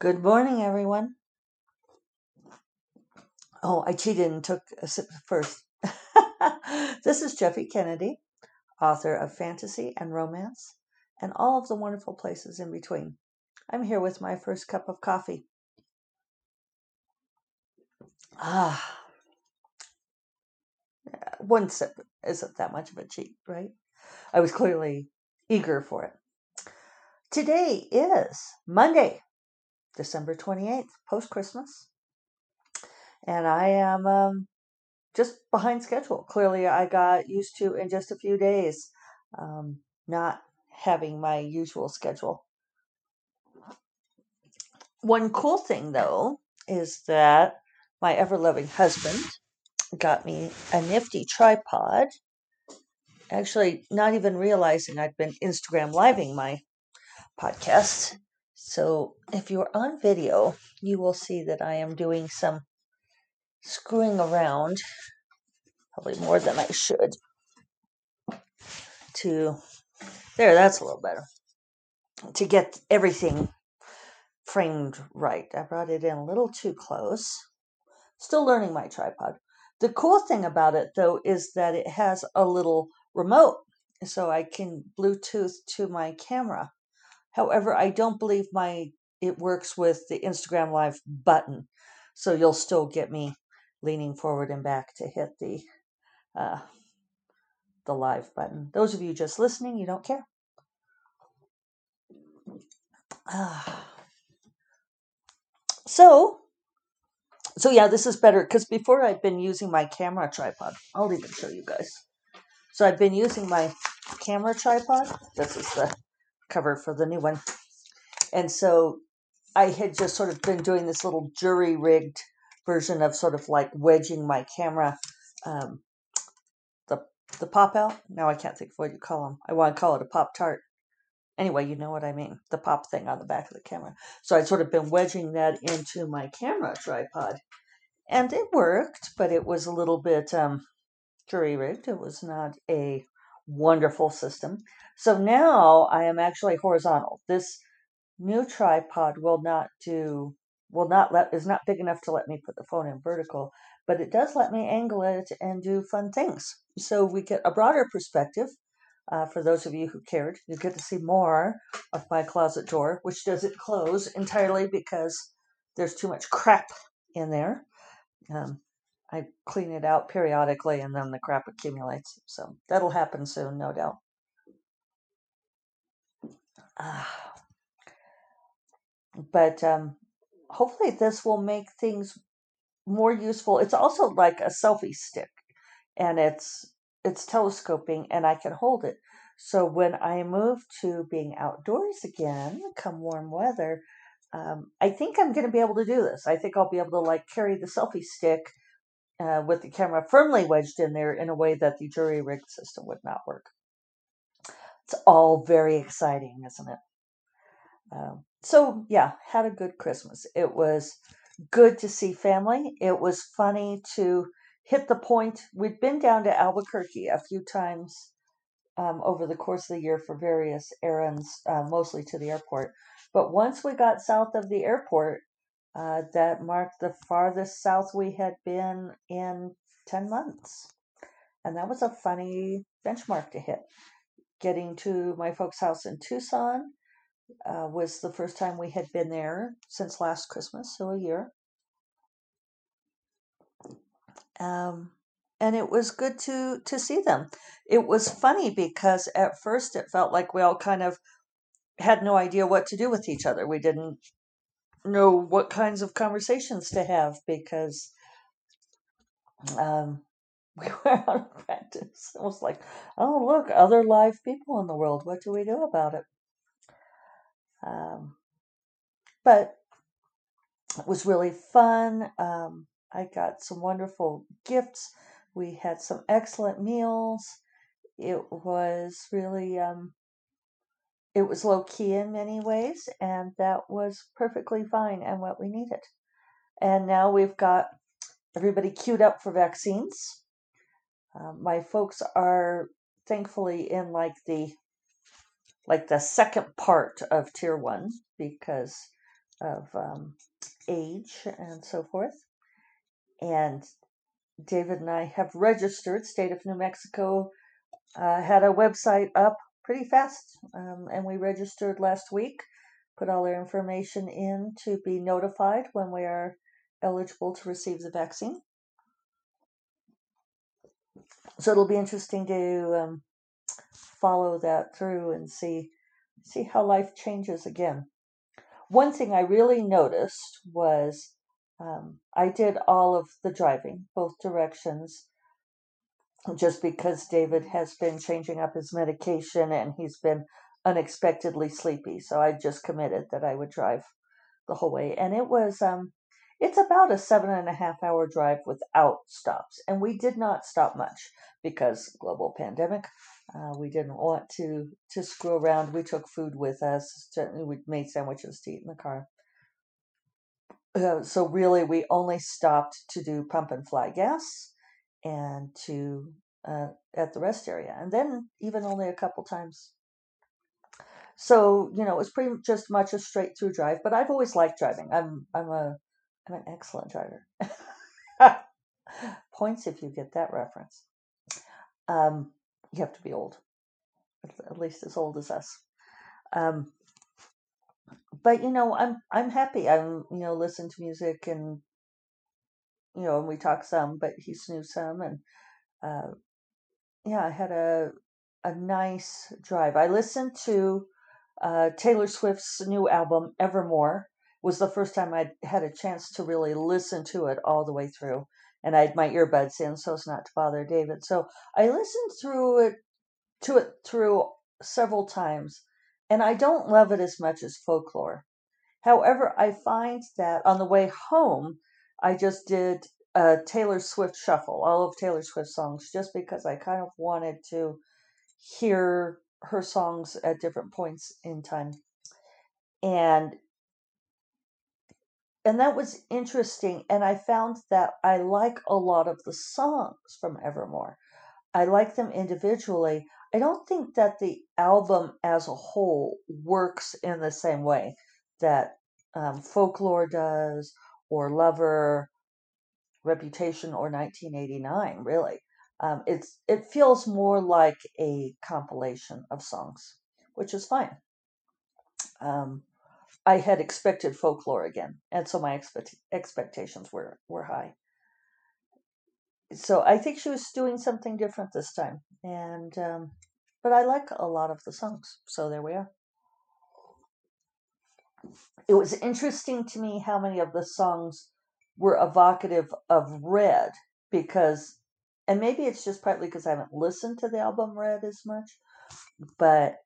Good morning, everyone. Oh, I cheated and took a sip first. this is Jeffe Kennedy, author of Fantasy and Romance and all of the wonderful places in between. I'm here with my first cup of coffee. Ah, one sip isn't that much of a cheat, right? I was clearly eager for it. Today is Monday, December 28th, post Christmas, and I am um, just behind schedule. Clearly, I got used to in just a few days um, not having my usual schedule. One cool thing, though, is that my ever loving husband got me a nifty tripod. Actually, not even realizing I'd been Instagram living my podcast. So, if you're on video, you will see that I am doing some screwing around, probably more than I should, to there, that's a little better, to get everything framed right. I brought it in a little too close. Still learning my tripod. The cool thing about it, though, is that it has a little remote, so I can Bluetooth to my camera. However, I don't believe my it works with the Instagram Live button, so you'll still get me leaning forward and back to hit the uh, the live button. Those of you just listening, you don't care. Ah. So, so yeah, this is better because before I've been using my camera tripod. I'll even show you guys. So I've been using my camera tripod. This is the cover for the new one. And so I had just sort of been doing this little jury rigged version of sort of like wedging my camera, um, the the pop out. Now I can't think of what you call them. I want to call it a pop tart. Anyway, you know what I mean. The pop thing on the back of the camera. So I'd sort of been wedging that into my camera tripod. And it worked, but it was a little bit um, jury rigged. It was not a wonderful system. So now I am actually horizontal. This new tripod will not do will not let is not big enough to let me put the phone in vertical, but it does let me angle it and do fun things. So we get a broader perspective. Uh, for those of you who cared, you get to see more of my closet door, which doesn't close entirely because there's too much crap in there. Um, I clean it out periodically and then the crap accumulates. So that'll happen soon, no doubt. Ah, but um, hopefully, this will make things more useful. It's also like a selfie stick and it's it's telescoping and I can hold it. So when I move to being outdoors again, come warm weather, um, I think I'm going to be able to do this. I think I'll be able to like carry the selfie stick uh, with the camera firmly wedged in there in a way that the jury rig system would not work. It's all very exciting, isn't it? Um, so yeah, had a good Christmas. It was good to see family. It was funny to hit the point. We'd been down to Albuquerque a few times um, over the course of the year for various errands, uh, mostly to the airport. But once we got south of the airport, uh, that marked the farthest south we had been in 10 months. And that was a funny benchmark to hit. Getting to my folks' house in Tucson uh, was the first time we had been there since last Christmas, so a year. Um, and it was good to to see them. It was funny because at first it felt like we all kind of had no idea what to do with each other. We didn't know what kinds of conversations to have because um, we were out of practice. It was like, oh look, other live people in the world. What do we do about it? Um, but it was really fun. Um, I got some wonderful gifts. We had some excellent meals. It was really, um, it was low key in many ways, and that was perfectly fine and what we needed. And now we've got everybody queued up for vaccines. Um, my folks are thankfully in like the like the second part of tier one because of um, age and so forth. And David and I have registered. State of New Mexico uh, had a website up pretty fast, um, and we registered last week. Put all our information in to be notified when we are eligible to receive the vaccine. So it'll be interesting to um, follow that through and see see how life changes again. One thing I really noticed was um, I did all of the driving, both directions, just because David has been changing up his medication and he's been unexpectedly sleepy. So I just committed that I would drive the whole way. And it was, um, it's about a seven and a half hour drive without stops. And we did not stop much because global pandemic. Uh, we didn't want to to screw around. We took food with us. Certainly, we made sandwiches to eat in the car. Uh, so really, we only stopped to do pump and fly gas and to uh, at the rest area, and then even only a couple times. So you know, it was pretty just much a straight through drive. But I've always liked driving. I'm I'm a I'm an excellent driver. Points if you get that reference. Um, you have to be old, at least as old as us. Um, but you know, I'm I'm happy. I'm you know listen to music and you know, and we talk some, but he snoozed some, and uh, yeah, I had a a nice drive. I listened to uh, Taylor Swift's new album Evermore. It Was the first time I'd had a chance to really listen to it all the way through, and I had my earbuds in so as not to bother David. So I listened through it to it through several times, and I don't love it as much as folklore. However, I find that on the way home, I just did a Taylor Swift shuffle, all of Taylor Swift songs, just because I kind of wanted to hear her songs at different points in time. And and that was interesting and I found that I like a lot of the songs from Evermore. I like them individually. I don't think that the album as a whole works in the same way that um, Folklore does, or Lover, Reputation, or 1989. Really, um, it's it feels more like a compilation of songs, which is fine. Um, I had expected Folklore again, and so my expect- expectations were were high. So I think she was doing something different this time, and um, but I like a lot of the songs. So there we are it was interesting to me how many of the songs were evocative of Red because, and maybe it's just partly because I haven't listened to the album Red as much, but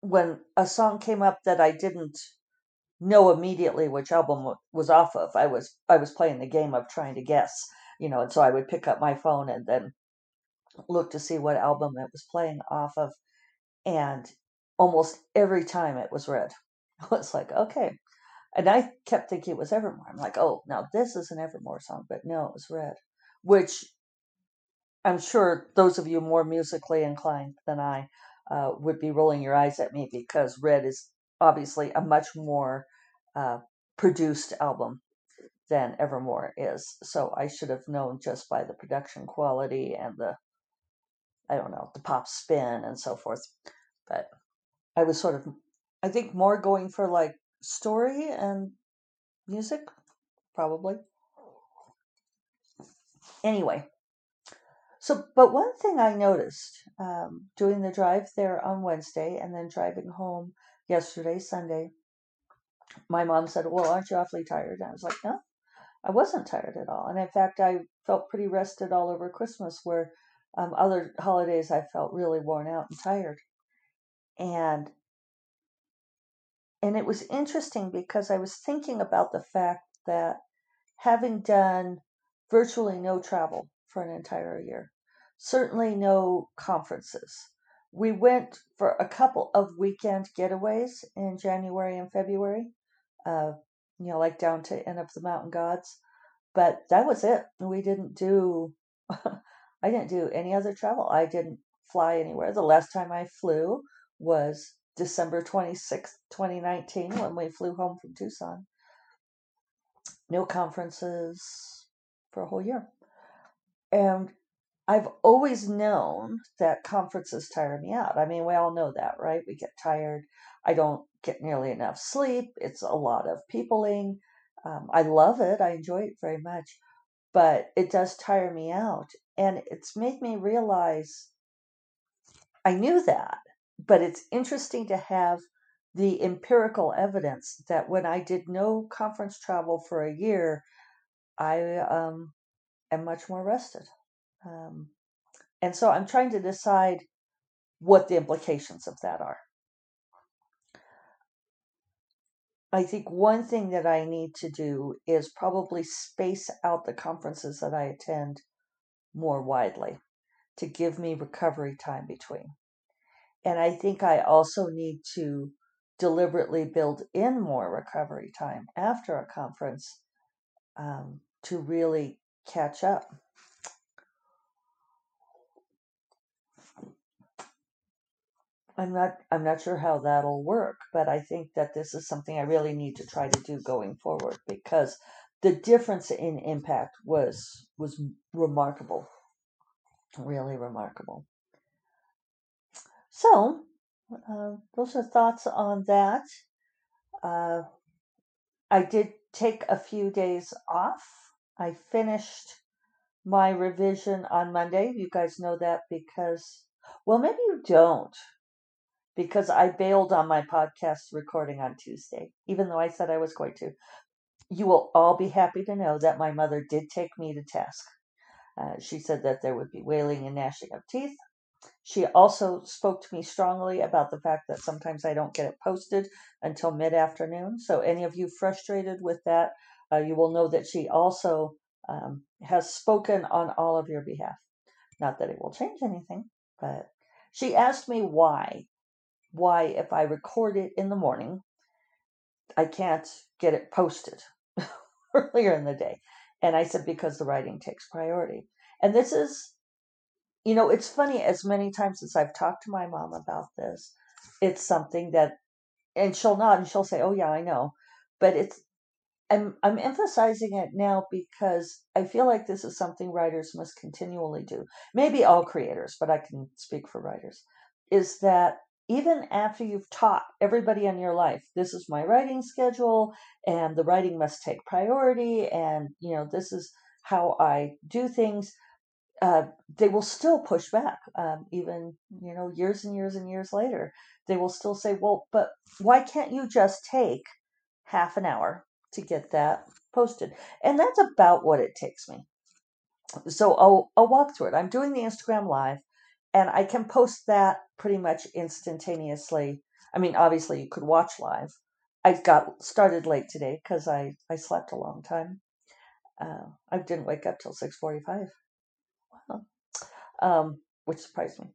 when a song came up that I didn't know immediately which album was off of, I was I was playing the game of trying to guess, you know, and so I would pick up my phone and then look to see what album it was playing off of, and almost every time it was Red. I was like, okay. And I kept thinking it was Evermore. I'm like, oh, now this is an Evermore song, but no, it was Red, which I'm sure those of you more musically inclined than I uh, would be rolling your eyes at me because Red is obviously a much more uh, produced album than Evermore is. So I should have known just by the production quality and the, I don't know, the pop spin and so forth. But I was sort of I think more going for like story and music, probably. Anyway, so but one thing I noticed um, doing the drive there on Wednesday and then driving home yesterday, Sunday, my mom said, Well, aren't you awfully tired? And I was like, No, I wasn't tired at all. And in fact, I felt pretty rested all over Christmas, where um, other holidays I felt really worn out and tired. And and it was interesting because I was thinking about the fact that having done virtually no travel for an entire year, certainly no conferences. We went for a couple of weekend getaways in January and February, uh, you know, like down to Inn of the Mountain Gods, but that was it. We didn't do, I didn't do any other travel. I didn't fly anywhere. The last time I flew was December 26th, 2019, when we flew home from Tucson. No conferences for a whole year. And I've always known that conferences tire me out. I mean, we all know that, right? We get tired. I don't get nearly enough sleep. It's a lot of peopling. Um, I love it. I enjoy it very much, but it does tire me out. And it's made me realize I knew that, but it's interesting to have the empirical evidence that when I did no conference travel for a year, I um, am much more rested. Um, and so I'm trying to decide what the implications of that are. I think one thing that I need to do is probably space out the conferences that I attend more widely to give me recovery time between. And I think I also need to deliberately build in more recovery time after a conference um, to really catch up. I'm not I'm not sure how that'll work, but I think that this is something I really need to try to do going forward because the difference in impact was was remarkable. Really remarkable. So, uh, those are thoughts on that. Uh, I did take a few days off. I finished my revision on Monday. You guys know that because, well, maybe you don't because I bailed on my podcast recording on Tuesday, even though I said I was going to. You will all be happy to know that my mother did take me to task. Uh, she said that there would be wailing and gnashing of teeth. She also spoke to me strongly about the fact that sometimes I don't get it posted until mid afternoon. So, any of you frustrated with that, uh, you will know that she also um, has spoken on all of your behalf. Not that it will change anything, but she asked me why why, if I record it in the morning, I can't get it posted earlier in the day. And I said, because the writing takes priority. And this is, you know, it's funny, as many times as I've talked to my mom about this, it's something that, and she'll nod and she'll say, oh, yeah, I know. But it's, I'm, I'm emphasizing it now because I feel like this is something writers must continually do. Maybe all creators, but I can speak for writers. Is that even after you've taught everybody in your life this is my writing schedule and the writing must take priority and you know this is how i do things uh, they will still push back um, even you know years and years and years later they will still say well but why can't you just take half an hour to get that posted and that's about what it takes me so i'll, I'll walk through it i'm doing the instagram live and I can post that pretty much instantaneously. I mean, obviously, you could watch live. I got started late today because I, I slept a long time. Uh, I didn't wake up till six forty five. Um, which surprised me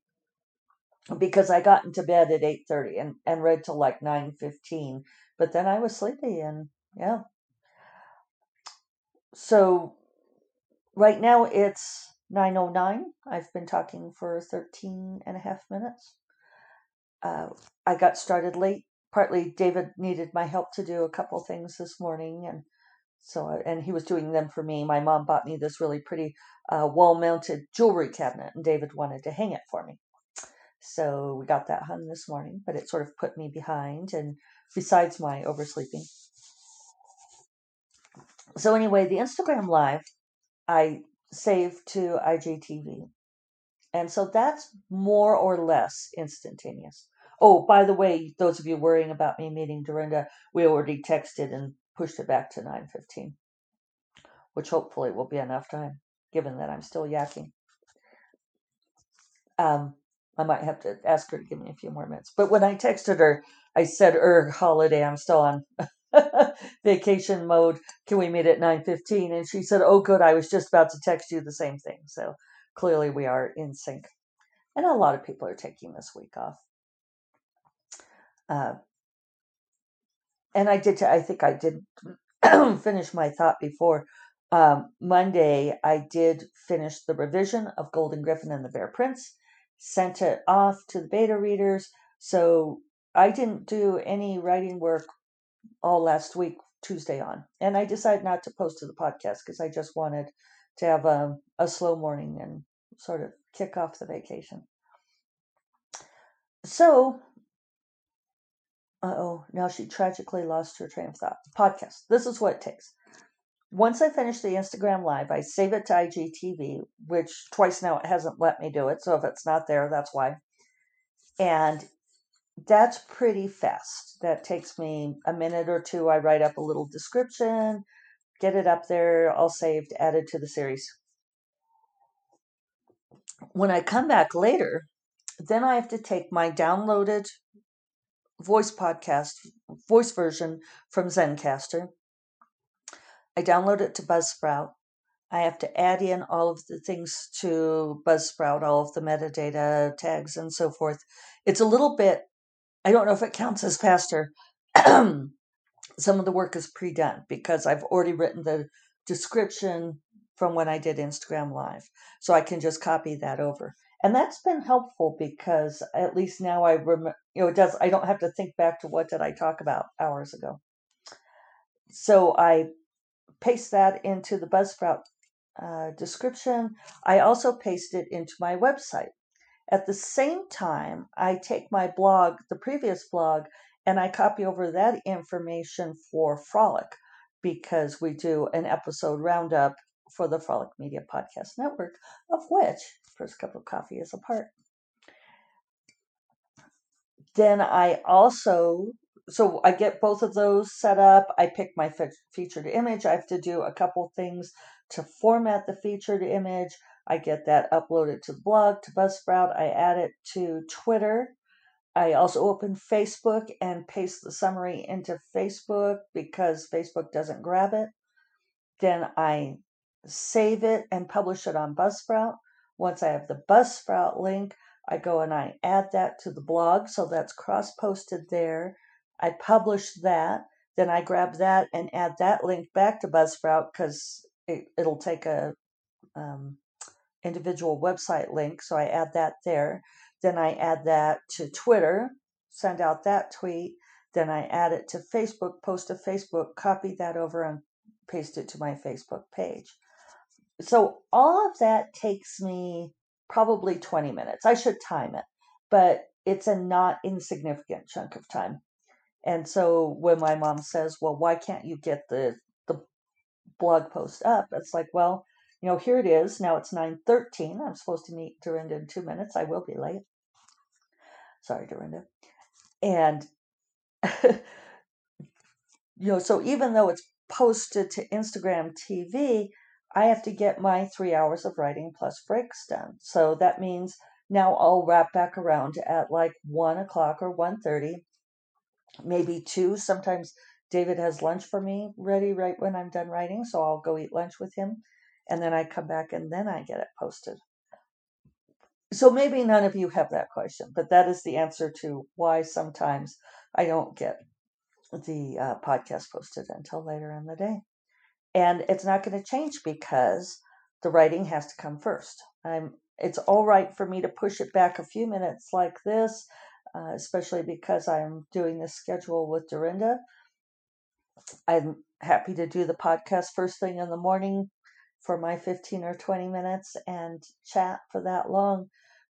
because I got into bed at eight thirty and and read till like nine fifteen. But then I was sleepy and yeah. So right now it's 909. I've been talking for 13 and a half minutes. Uh, I got started late. Partly David needed my help to do a couple things this morning, and so and he was doing them for me. My mom bought me this really pretty uh, wall-mounted jewelry cabinet, and David wanted to hang it for me. So we got that hung this morning, but it sort of put me behind, and besides my oversleeping. So anyway, the Instagram live, I saved to IGTV. And so that's more or less instantaneous. Oh, by the way, those of you worrying about me meeting Dorinda, we already texted and pushed it back to 9:15, which hopefully will be enough time, given that I'm still yakking. Um, I might have to ask her to give me a few more minutes. But when I texted her, I said, "Er, holiday, I'm still on vacation mode. Can we meet at 9:15?" And she said, "Oh, good. I was just about to text you the same thing." So clearly we are in sync. And a lot of people are taking this week off. Uh, and I did. I think I did finish my thought before um, Monday. I did finish the revision of Golden Gryphon and the Bear Prince. Sent it off to the beta readers. So I didn't do any writing work all last week, Tuesday on, and I decided not to post to the podcast because I just wanted to have a, a slow morning and sort of kick off the vacation. So, uh oh, now she tragically lost her train of thought. Podcast. This is what it takes. Once I finish the Instagram live, I save it to IGTV, which twice now it hasn't let me do it. So if it's not there, that's why. And that's pretty fast. That takes me a minute or two. I write up a little description, get it up there, all saved, added to the series. When I come back later, then I have to take my downloaded voice podcast, voice version from Zencastr. I download it to Buzzsprout. I have to add in all of the things to Buzzsprout, all of the metadata tags and so forth. It's a little bit, I don't know if it counts as faster. Some of the work is pre done because I've already written the description from when I did Instagram Live. So I can just copy that over. And that's been helpful because at least now I remember, you know, it does, I don't have to think back to what did I talk about hours ago. So I paste that into the Buzzsprout uh, description. I also paste it into my website. At the same time, I take my blog, the previous blog, and I copy over that information for Frolic because we do an episode roundup for the Frolic Media Podcast Network, of which First Cup of Coffee is a part. Then I also so I get both of those set up. I pick my fe- featured image. I have to do a couple things to format the featured image. I get that uploaded to the blog, to Buzzsprout. I add it to Twitter. I also open Facebook and paste the summary into Facebook because Facebook doesn't grab it. Then I save it and publish it on Buzzsprout. Once I have the Buzzsprout link, I go and I add that to the blog. So that's cross posted there. I publish that. Then I grab that and add that link back to Buzzsprout because it, it'll take a um, individual website link. So I add that there. Then I add that to Twitter, send out that tweet. Then I add it to Facebook, post to Facebook, copy that over and paste it to my Facebook page. So all of that takes me probably 20 minutes. I should time it, but it's a not insignificant chunk of time. And so when my mom says, "Well, why can't you get the the blog post up?" It's like, well, you know, here it is. Now it's nine thirteen. I'm supposed to meet Dorinda in two minutes. I will be late. Sorry, Dorinda. And you know, so even though it's posted to Instagram TV, I have to get my three hours of writing plus breaks done. So that means now I'll wrap back around at like one o'clock or 1.30 maybe two. Sometimes David has lunch for me ready right when I'm done writing, so I'll go eat lunch with him. And then I come back and then I get it posted. So maybe none of you have that question, but that is the answer to why sometimes I don't get the uh, podcast posted until later in the day. And it's not going to change because the writing has to come first. I'm it's all right for me to push it back a few minutes like this uh, especially because I'm doing this schedule with Dorinda. I'm happy to do the podcast first thing in the morning for my 15 or 20 minutes and chat for that long.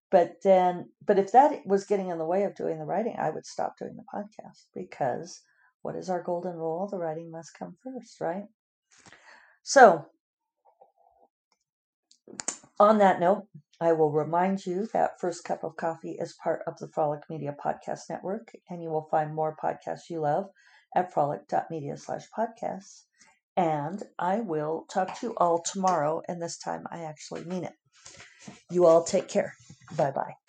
But then, but if that was getting in the way of doing the writing, I would stop doing the podcast because what is our golden rule? The writing must come first, right? So, on that note, I will remind you that First Cup of Coffee is part of the Frolic Media Podcast Network, and you will find more podcasts you love at frolic.media slash podcasts. And I will talk to you all tomorrow, and this time I actually mean it. You all take care. Bye bye.